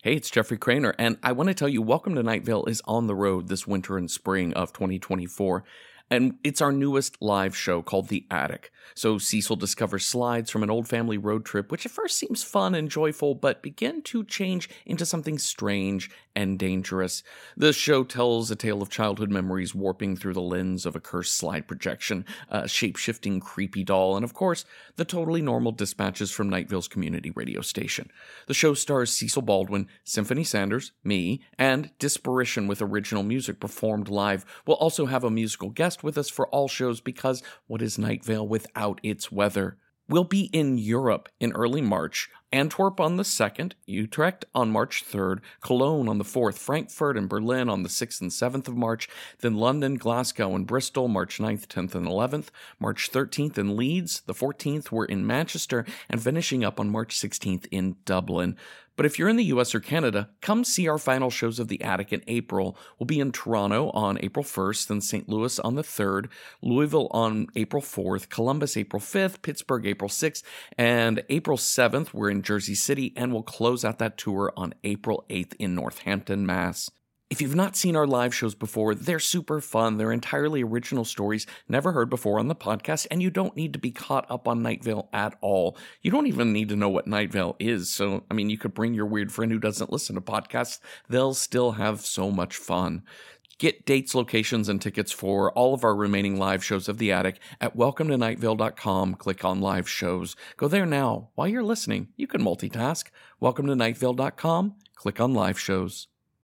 Hey, it's Jeffrey Cranor, and I want to tell you Welcome to Night Vale is on the road this winter and spring of 2024. And it's our newest live show called The Attic. So Cecil discovers slides from an old family road trip, which at first seems fun and joyful, but begin to change into something strange and dangerous. The show tells a tale of childhood memories warping through the lens of a cursed slide projection, a shape shifting creepy doll, and of course, the totally normal dispatches from Night Vale's community radio station. The show stars Cecil Baldwin, Symphony Sanders, me, and Disparition with original music performed live. We'll also have a musical guest with us for all shows because what is Night without its weather? We'll be in Europe in early March, Antwerp on the 2nd, Utrecht on March 3rd, Cologne on the 4th, Frankfurt and Berlin on the 6th and 7th of March, then London, Glasgow, and Bristol March 9th, 10th, and 11th, March 13th in Leeds, the 14th we're in Manchester, and finishing up on March 16th in Dublin. But if you're in the US or Canada, come see our final shows of The Attic in April. We'll be in Toronto on April 1st, then St. Louis on the 3rd, Louisville on April 4th, Columbus April 5th, Pittsburgh April 6th, and April 7th, we're in Jersey City, and we'll close out that tour on April 8th in Northampton, Mass. If you've not seen our live shows before, they're super fun. They're entirely original stories never heard before on the podcast, and you don't need to be caught up on Night Vale at all. You don't even need to know what Night Vale is. So, I mean, you could bring your weird friend who doesn't listen to podcasts. They'll still have so much fun. Get dates, locations, and tickets for all of our remaining live shows of The Attic at welcometonightvale.com. Click on live shows. Go there now. While you're listening, you can multitask. Welcometonightvale.com. Click on live shows.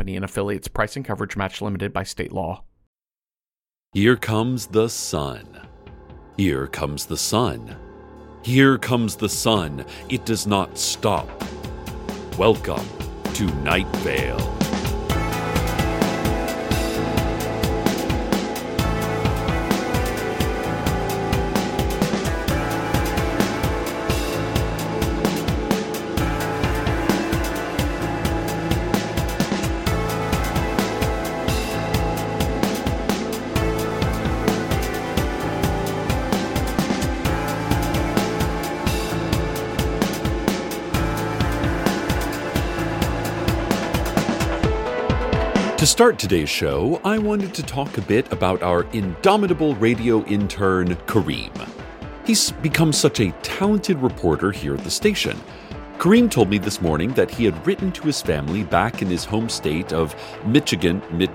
and affiliates. Price and coverage match limited by state law. Here comes the sun. Here comes the sun. Here comes the sun. It does not stop. Welcome to Night Vale. Start today's show, I wanted to talk a bit about our indomitable radio intern, Kareem. He's become such a talented reporter here at the station. Kareem told me this morning that he had written to his family back in his home state of Michigan, Mi-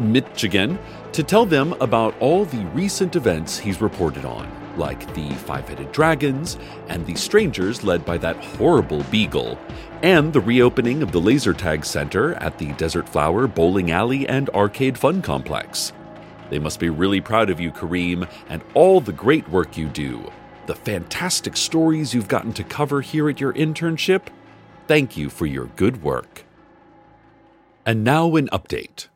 Michigan, to tell them about all the recent events he's reported on, like the five headed dragons and the strangers led by that horrible beagle, and the reopening of the laser tag center at the Desert Flower Bowling Alley and Arcade Fun Complex. They must be really proud of you, Kareem, and all the great work you do. The fantastic stories you've gotten to cover here at your internship. Thank you for your good work. And now, an update.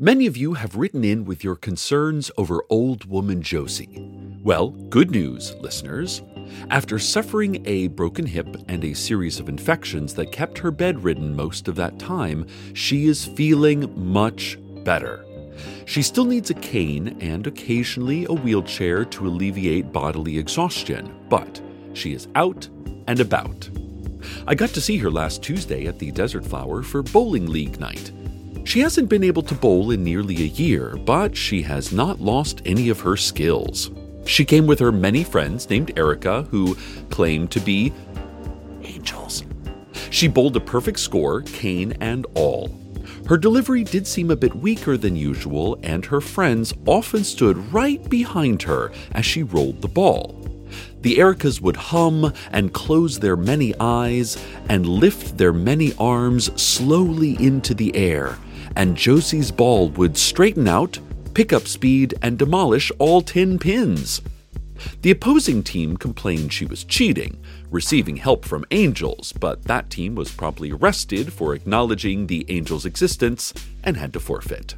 Many of you have written in with your concerns over old woman Josie. Well, good news, listeners. After suffering a broken hip and a series of infections that kept her bedridden most of that time, she is feeling much better. She still needs a cane and occasionally a wheelchair to alleviate bodily exhaustion, but she is out and about. I got to see her last Tuesday at the Desert Flower for Bowling League night. She hasn't been able to bowl in nearly a year, but she has not lost any of her skills. She came with her many friends named Erica, who claimed to be angels. She bowled a perfect score, cane and all. Her delivery did seem a bit weaker than usual, and her friends often stood right behind her as she rolled the ball. The Ericas would hum and close their many eyes and lift their many arms slowly into the air, and Josie's ball would straighten out, pick up speed, and demolish all 10 pins. The opposing team complained she was cheating, receiving help from angels, but that team was promptly arrested for acknowledging the angels' existence and had to forfeit.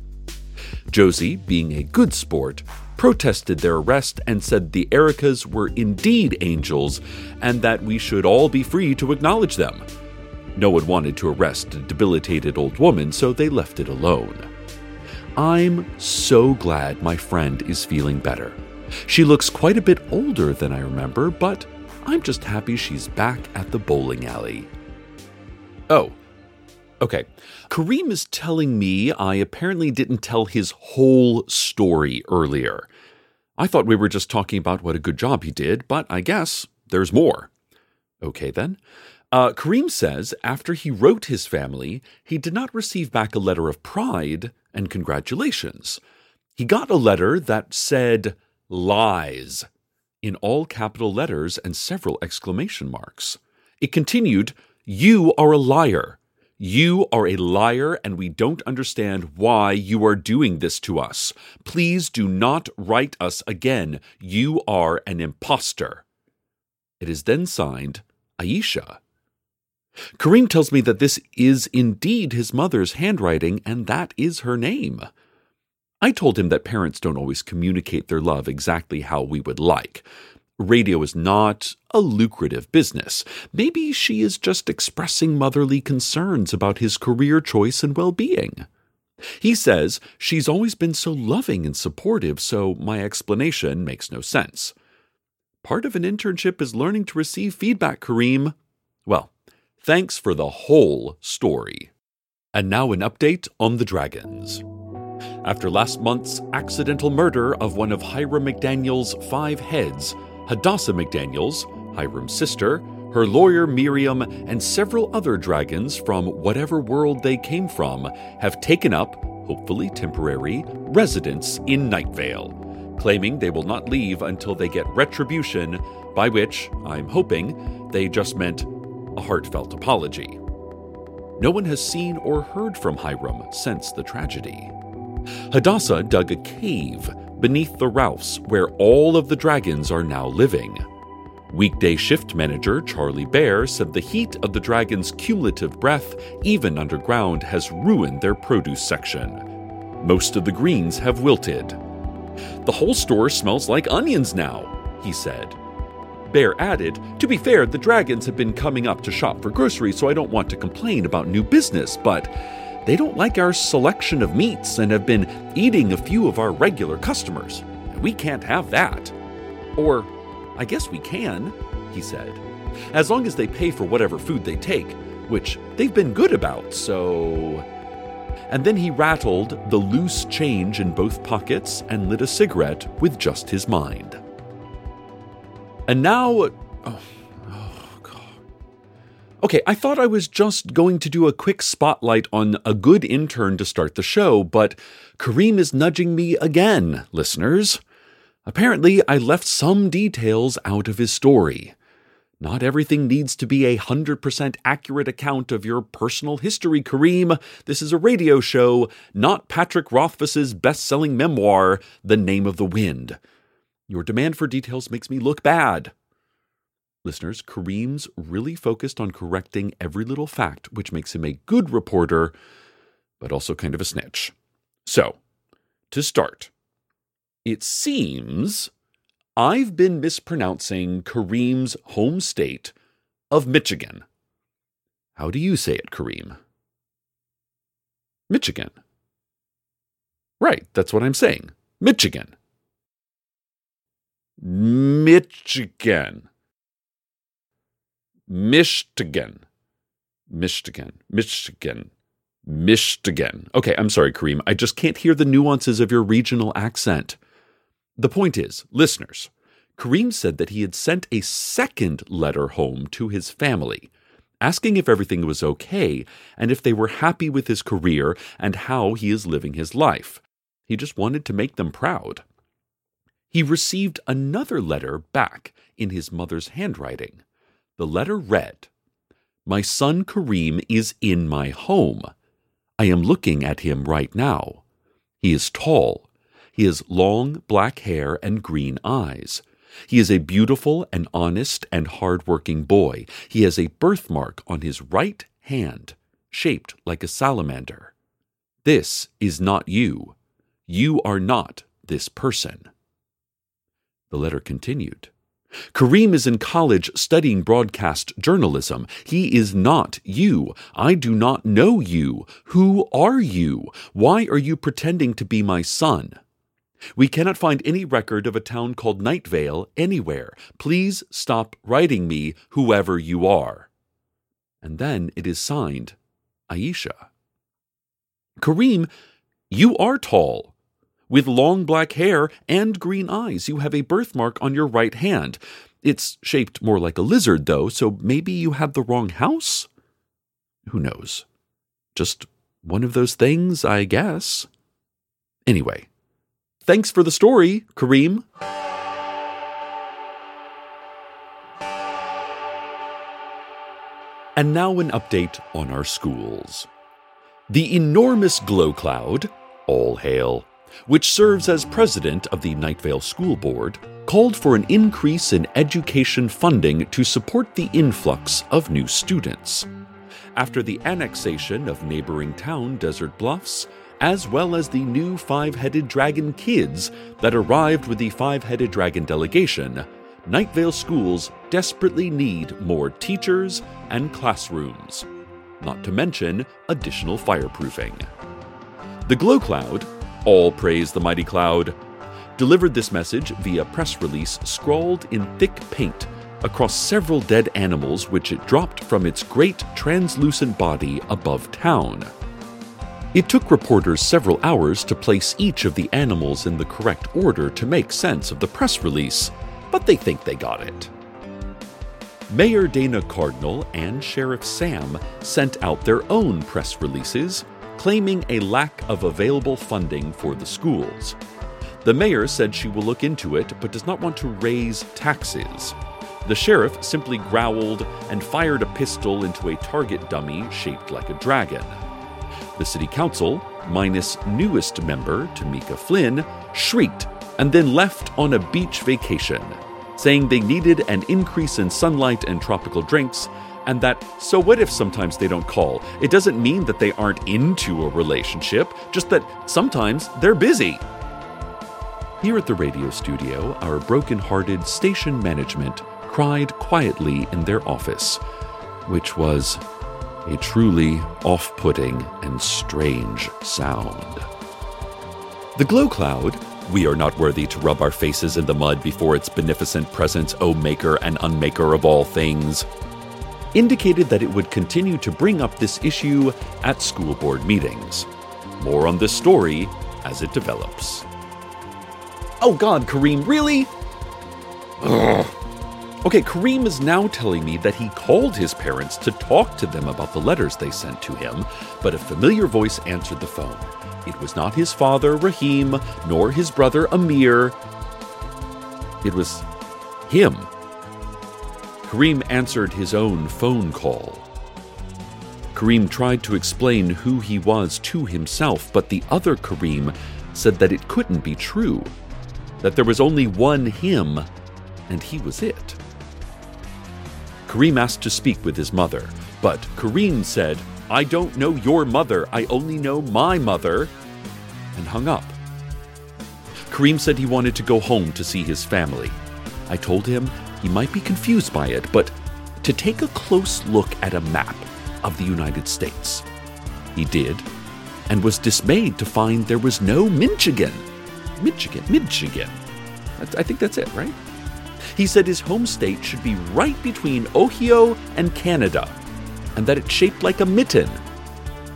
Josie, being a good sport, protested their arrest and said the Ericas were indeed angels and that we should all be free to acknowledge them. No one wanted to arrest a debilitated old woman, so they left it alone. I'm so glad my friend is feeling better. She looks quite a bit older than I remember, but I'm just happy she's back at the bowling alley. Oh, okay. Kareem is telling me I apparently didn't tell his whole story earlier. I thought we were just talking about what a good job he did, but I guess there's more. Okay, then. Uh, Kareem says after he wrote his family, he did not receive back a letter of pride and congratulations. He got a letter that said lies in all capital letters and several exclamation marks. It continued, You are a liar. You are a liar, and we don't understand why you are doing this to us. Please do not write us again. You are an impostor. It is then signed Aisha. Kareem tells me that this is indeed his mother's handwriting, and that is her name. I told him that parents don't always communicate their love exactly how we would like. Radio is not a lucrative business. Maybe she is just expressing motherly concerns about his career choice and well being. He says she's always been so loving and supportive, so my explanation makes no sense. Part of an internship is learning to receive feedback, Kareem. Well, thanks for the whole story. And now an update on the dragons. After last month's accidental murder of one of Hiram McDaniel's five heads, Hadassah McDaniels, Hiram's sister, her lawyer Miriam, and several other dragons from whatever world they came from have taken up, hopefully temporary, residence in Nightvale, claiming they will not leave until they get retribution, by which, I'm hoping, they just meant a heartfelt apology. No one has seen or heard from Hiram since the tragedy. Hadassah dug a cave beneath the Ralphs where all of the dragons are now living. Weekday shift manager Charlie Bear said the heat of the dragon's cumulative breath, even underground, has ruined their produce section. Most of the greens have wilted. The whole store smells like onions now, he said. Bear added, To be fair, the dragons have been coming up to shop for groceries, so I don't want to complain about new business, but they don't like our selection of meats and have been eating a few of our regular customers. We can't have that. Or, I guess we can, he said, as long as they pay for whatever food they take, which they've been good about, so. And then he rattled the loose change in both pockets and lit a cigarette with just his mind. And now. Oh, oh, god. Okay, I thought I was just going to do a quick spotlight on a good intern to start the show, but Kareem is nudging me again, listeners. Apparently, I left some details out of his story. Not everything needs to be a 100% accurate account of your personal history, Kareem. This is a radio show, not Patrick Rothfuss's best selling memoir, The Name of the Wind. Your demand for details makes me look bad. Listeners, Kareem's really focused on correcting every little fact, which makes him a good reporter, but also kind of a snitch. So, to start, it seems I've been mispronouncing Kareem's home state of Michigan. How do you say it, Kareem? Michigan. Right, that's what I'm saying. Michigan. Michigan. Michigan. Michigan. Michigan. Michigan. Okay, I'm sorry, Kareem. I just can't hear the nuances of your regional accent. The point is, listeners, Kareem said that he had sent a second letter home to his family, asking if everything was okay and if they were happy with his career and how he is living his life. He just wanted to make them proud. He received another letter back in his mother's handwriting. The letter read My son Kareem is in my home. I am looking at him right now. He is tall. He has long black hair and green eyes. He is a beautiful and honest and hard-working boy. He has a birthmark on his right hand, shaped like a salamander. This is not you. You are not this person. The letter continued. Kareem is in college studying broadcast journalism. He is not you. I do not know you. Who are you? Why are you pretending to be my son? We cannot find any record of a town called Nightvale anywhere. Please stop writing me, whoever you are. And then it is signed Aisha. Kareem, you are tall. With long black hair and green eyes, you have a birthmark on your right hand. It's shaped more like a lizard, though, so maybe you have the wrong house? Who knows? Just one of those things, I guess. Anyway, thanks for the story, Kareem. And now an update on our schools. The enormous glow cloud, all hail, which serves as president of the Night Vale School Board, called for an increase in education funding to support the influx of new students. After the annexation of neighboring town Desert Bluffs, as well as the new Five Headed Dragon kids that arrived with the Five Headed Dragon delegation, Night Vale schools desperately need more teachers and classrooms, not to mention additional fireproofing. The Glow Cloud, all praise the mighty cloud, delivered this message via press release scrawled in thick paint across several dead animals which it dropped from its great translucent body above town. It took reporters several hours to place each of the animals in the correct order to make sense of the press release, but they think they got it. Mayor Dana Cardinal and Sheriff Sam sent out their own press releases claiming a lack of available funding for the schools. The mayor said she will look into it but does not want to raise taxes. The sheriff simply growled and fired a pistol into a target dummy shaped like a dragon. The city council, minus newest member Tamika Flynn, shrieked and then left on a beach vacation, saying they needed an increase in sunlight and tropical drinks, and that so what if sometimes they don't call? It doesn't mean that they aren't into a relationship, just that sometimes they're busy. Here at the radio studio, our broken hearted station management cried quietly in their office, which was a truly off putting and strange sound. The glow cloud, we are not worthy to rub our faces in the mud before its beneficent presence, O Maker and Unmaker of all things, indicated that it would continue to bring up this issue at school board meetings. More on this story as it develops. Oh god, Kareem, really? Ugh. Okay, Kareem is now telling me that he called his parents to talk to them about the letters they sent to him, but a familiar voice answered the phone. It was not his father, Raheem, nor his brother, Amir. It was him. Kareem answered his own phone call. Kareem tried to explain who he was to himself, but the other Kareem said that it couldn't be true, that there was only one him, and he was it. Kareem asked to speak with his mother, but Kareem said, I don't know your mother, I only know my mother, and hung up. Kareem said he wanted to go home to see his family. I told him he might be confused by it, but to take a close look at a map of the United States. He did, and was dismayed to find there was no Michigan. Michigan, Michigan. I think that's it, right? He said his home state should be right between Ohio and Canada, and that it's shaped like a mitten.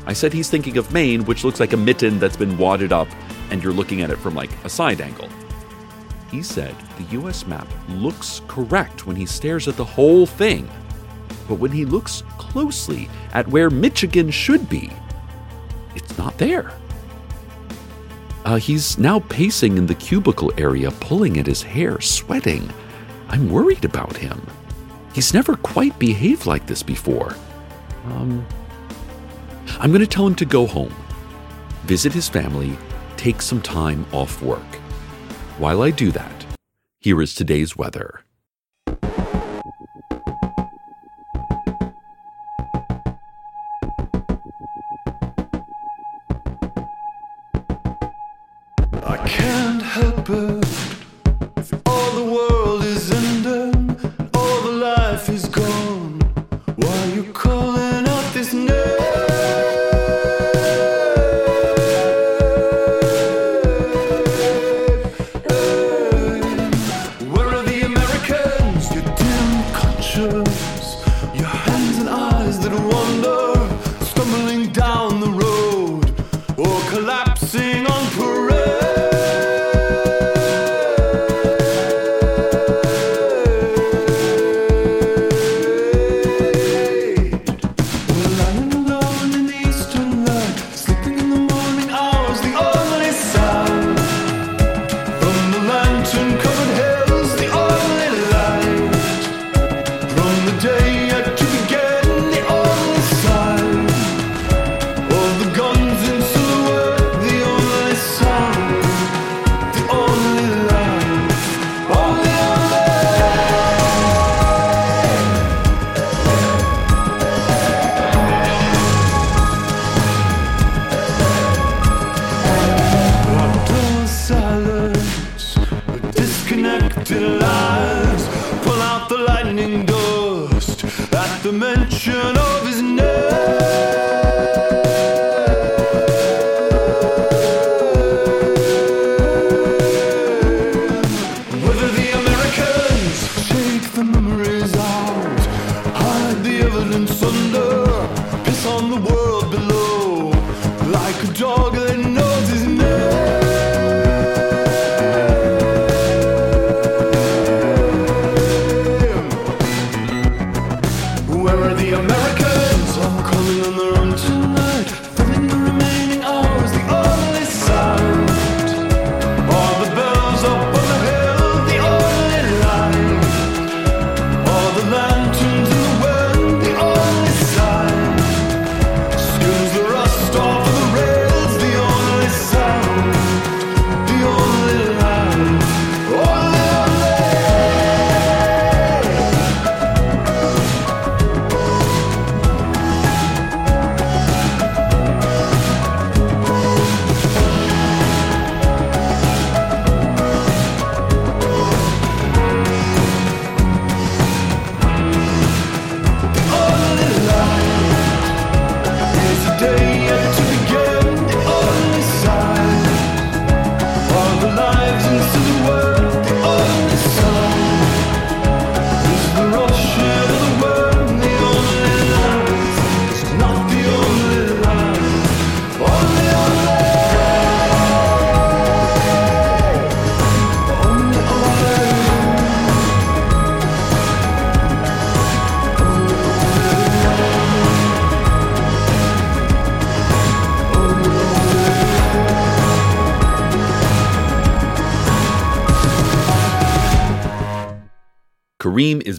I said he's thinking of Maine, which looks like a mitten that's been wadded up, and you're looking at it from like a side angle. He said the US map looks correct when he stares at the whole thing, but when he looks closely at where Michigan should be, it's not there. Uh, he's now pacing in the cubicle area, pulling at his hair, sweating. I'm worried about him. He's never quite behaved like this before. Um, I'm going to tell him to go home, visit his family, take some time off work. While I do that, Here is today's weather. I can't help.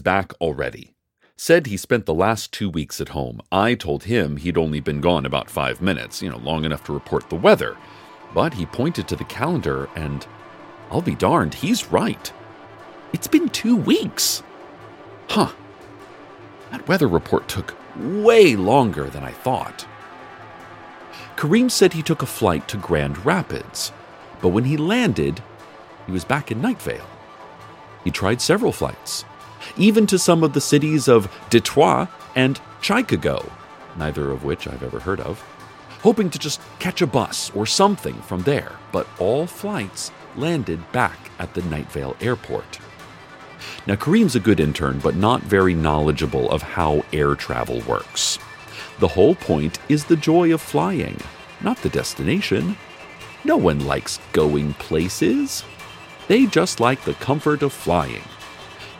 Back already. Said he spent the last two weeks at home. I told him he'd only been gone about five minutes, you know, long enough to report the weather. But he pointed to the calendar, and I'll be darned, he's right. It's been two weeks. Huh. That weather report took way longer than I thought. Kareem said he took a flight to Grand Rapids, but when he landed, he was back in Nightvale. He tried several flights, even to some of the cities of Detroit and Chicago, neither of which I've ever heard of, hoping to just catch a bus or something from there, but all flights landed back at the Nightvale airport. Now, Kareem's a good intern, but not very knowledgeable of how air travel works. The whole point is the joy of flying, not the destination. No one likes going places. They just like the comfort of flying.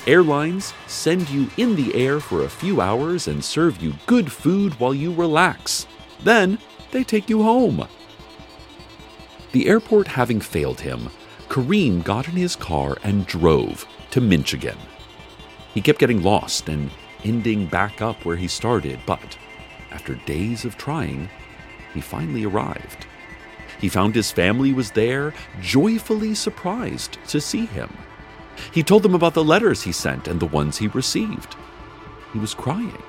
Airlines send you in the air for a few hours and serve you good food while you relax. Then they take you home. The airport having failed him, Kareem got in his car and drove to Michigan. He kept getting lost and ending back up where he started, but after days of trying, he finally arrived. He found his family was there, joyfully surprised to see him. He told them about the letters he sent and the ones he received. He was crying.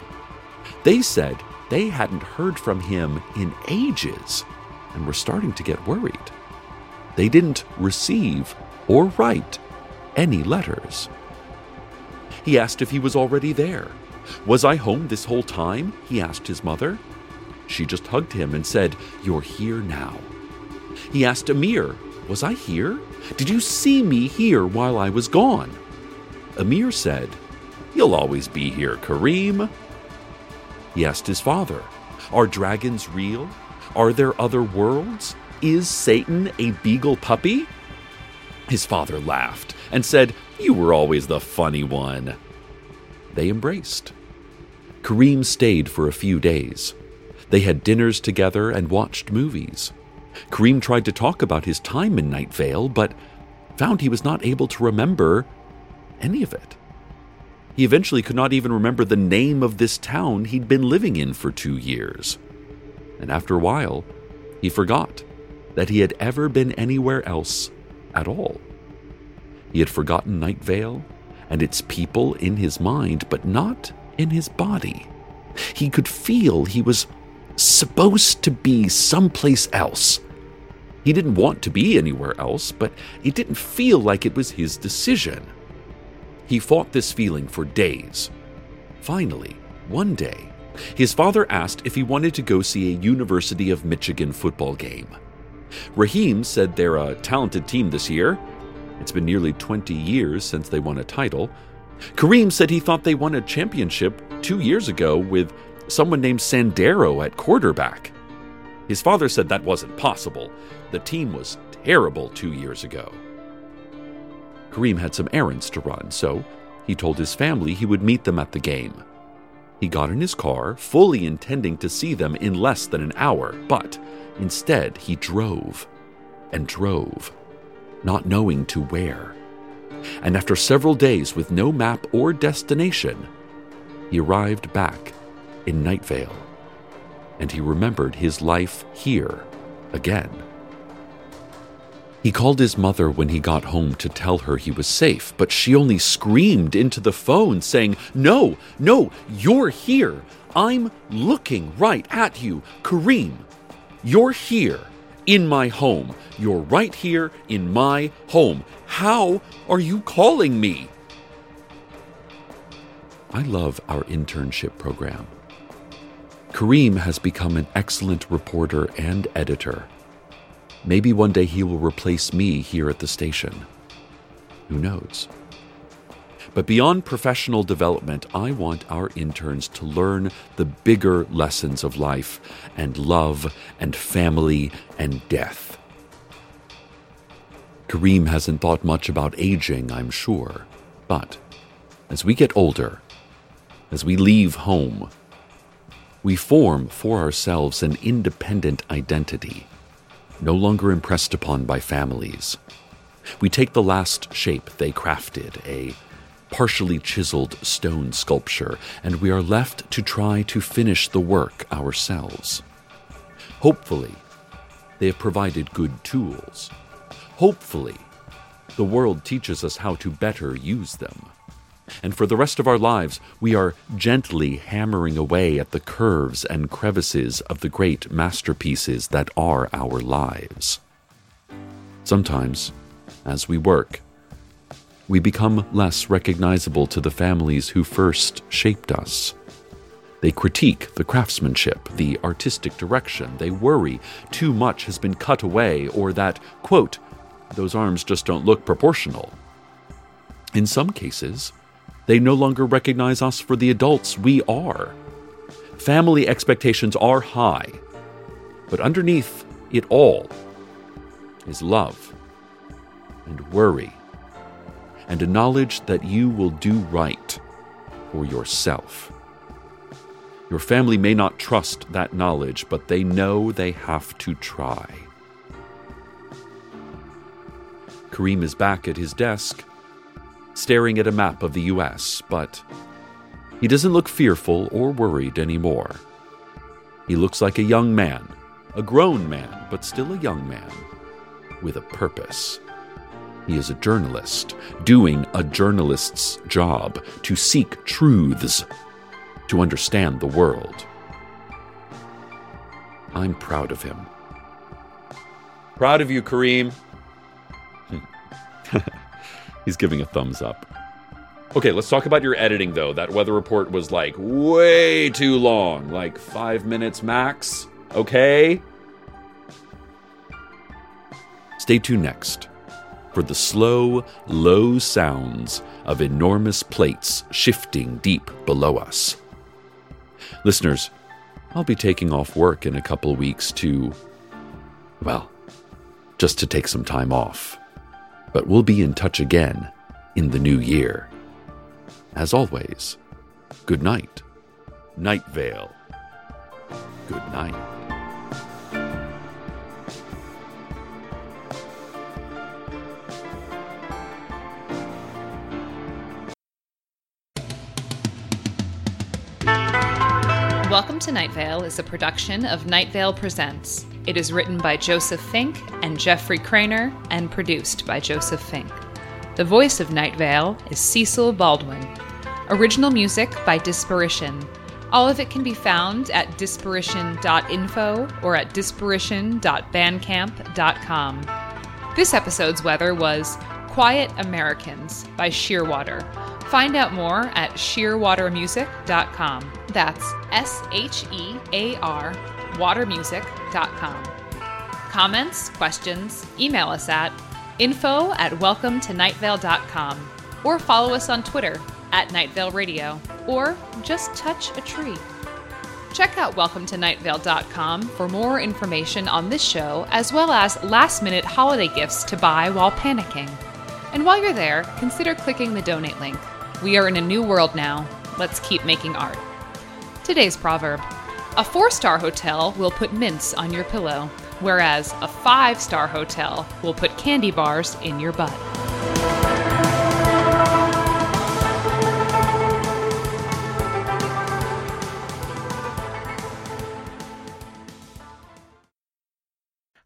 They said they hadn't heard from him in ages and were starting to get worried. They didn't receive or write any letters. He asked if he was already there. Was I home this whole time? He asked his mother. She just hugged him and said, You're here now. He asked Amir, Was I here? Did you see me here while I was gone? Amir said, You'll always be here, Kareem. He asked his father, Are dragons real? Are there other worlds? Is Satan a beagle puppy? His father laughed and said, You were always the funny one. They embraced. Kareem stayed for a few days. They had dinners together and watched movies. Kareem tried to talk about his time in Night Vale, but found he was not able to remember any of it. He eventually could not even remember the name of this town he'd been living in for two years. And after a while, he forgot that he had ever been anywhere else at all. He had forgotten Night Vale and its people in his mind, but not in his body. He could feel he was supposed to be someplace else. He didn't want to be anywhere else, but it didn't feel like it was his decision. He fought this feeling for days. Finally, one day, his father asked if he wanted to go see a University of Michigan football game. Raheem said they're a talented team this year. It's been nearly 20 years since they won a title. Kareem said he thought they won a championship two years ago with someone named Sandero at quarterback. His father said that wasn't possible. The team was terrible two years ago. Kareem had some errands to run, so he told his family he would meet them at the game. He got in his car, fully intending to see them in less than an hour, but instead he drove and drove, not knowing to where. And after several days with no map or destination, he arrived back in Nightvale. And he remembered his life here again. He called his mother when he got home to tell her he was safe, but she only screamed into the phone, saying, No, no, you're here. I'm looking right at you. Kareem, you're here in my home. You're right here in my home. How are you calling me? I love our internship program. Kareem has become an excellent reporter and editor. Maybe one day he will replace me here at the station. Who knows? But beyond professional development, I want our interns to learn the bigger lessons of life and love and family and death. Kareem hasn't thought much about aging, I'm sure, but as we get older, as we leave home, we form for ourselves an independent identity, no longer impressed upon by families. We take the last shape they crafted, a partially chiseled stone sculpture, and we are left to try to finish the work ourselves. Hopefully, they have provided good tools. Hopefully, the world teaches us how to better use them. And for the rest of our lives, we are gently hammering away at the curves and crevices of the great masterpieces that are our lives. Sometimes, as we work, we become less recognizable to the families who first shaped us. They critique the craftsmanship, the artistic direction. They worry too much has been cut away or that, quote, those arms just don't look proportional. In some cases, they no longer recognize us for the adults we are. Family expectations are high, but underneath it all is love and worry and a knowledge that you will do right for yourself. Your family may not trust that knowledge, but they know they have to try. Kareem is back at his desk, staring at a map of the US, but he doesn't look fearful or worried anymore. He looks like a young man, a grown man, but still a young man, with a purpose. He is a journalist, doing a journalist's job to seek truths, to understand the world. I'm proud of him. Proud of you, Kareem. He's giving a thumbs up. Okay, let's talk about your editing, though. That weather report was like way too long, like five minutes max. Okay? Stay tuned next for the slow, low sounds of enormous plates shifting deep below us. Listeners, I'll be taking off work in a couple weeks to, well, just to take some time off. But we'll be in touch again in the new year. As always, good night. Night Vale. Good night. Welcome to Night Vale is a production of Night Vale Presents. It is written by Joseph Fink and Jeffrey Cranor and produced by Joseph Fink. The voice of Night Vale is Cecil Baldwin. Original music by Disparition. All of it can be found at disparition.info or at disparition.bandcamp.com. This episode's weather was Quiet Americans by Shearwater. Find out more at shearwatermusic.com. That's S H E A R watermusic.com. Comments, questions, email us at info at welcometonightvale.com or follow us on Twitter at Nightvale Radio or just touch a tree. Check out welcometonightvale.com for more information on this show as well as last minute holiday gifts to buy while panicking. And while you're there, consider clicking the donate link. We are in a new world now. Let's keep making art. Today's proverb A four star hotel will put mints on your pillow, whereas a five star hotel will put candy bars in your butt.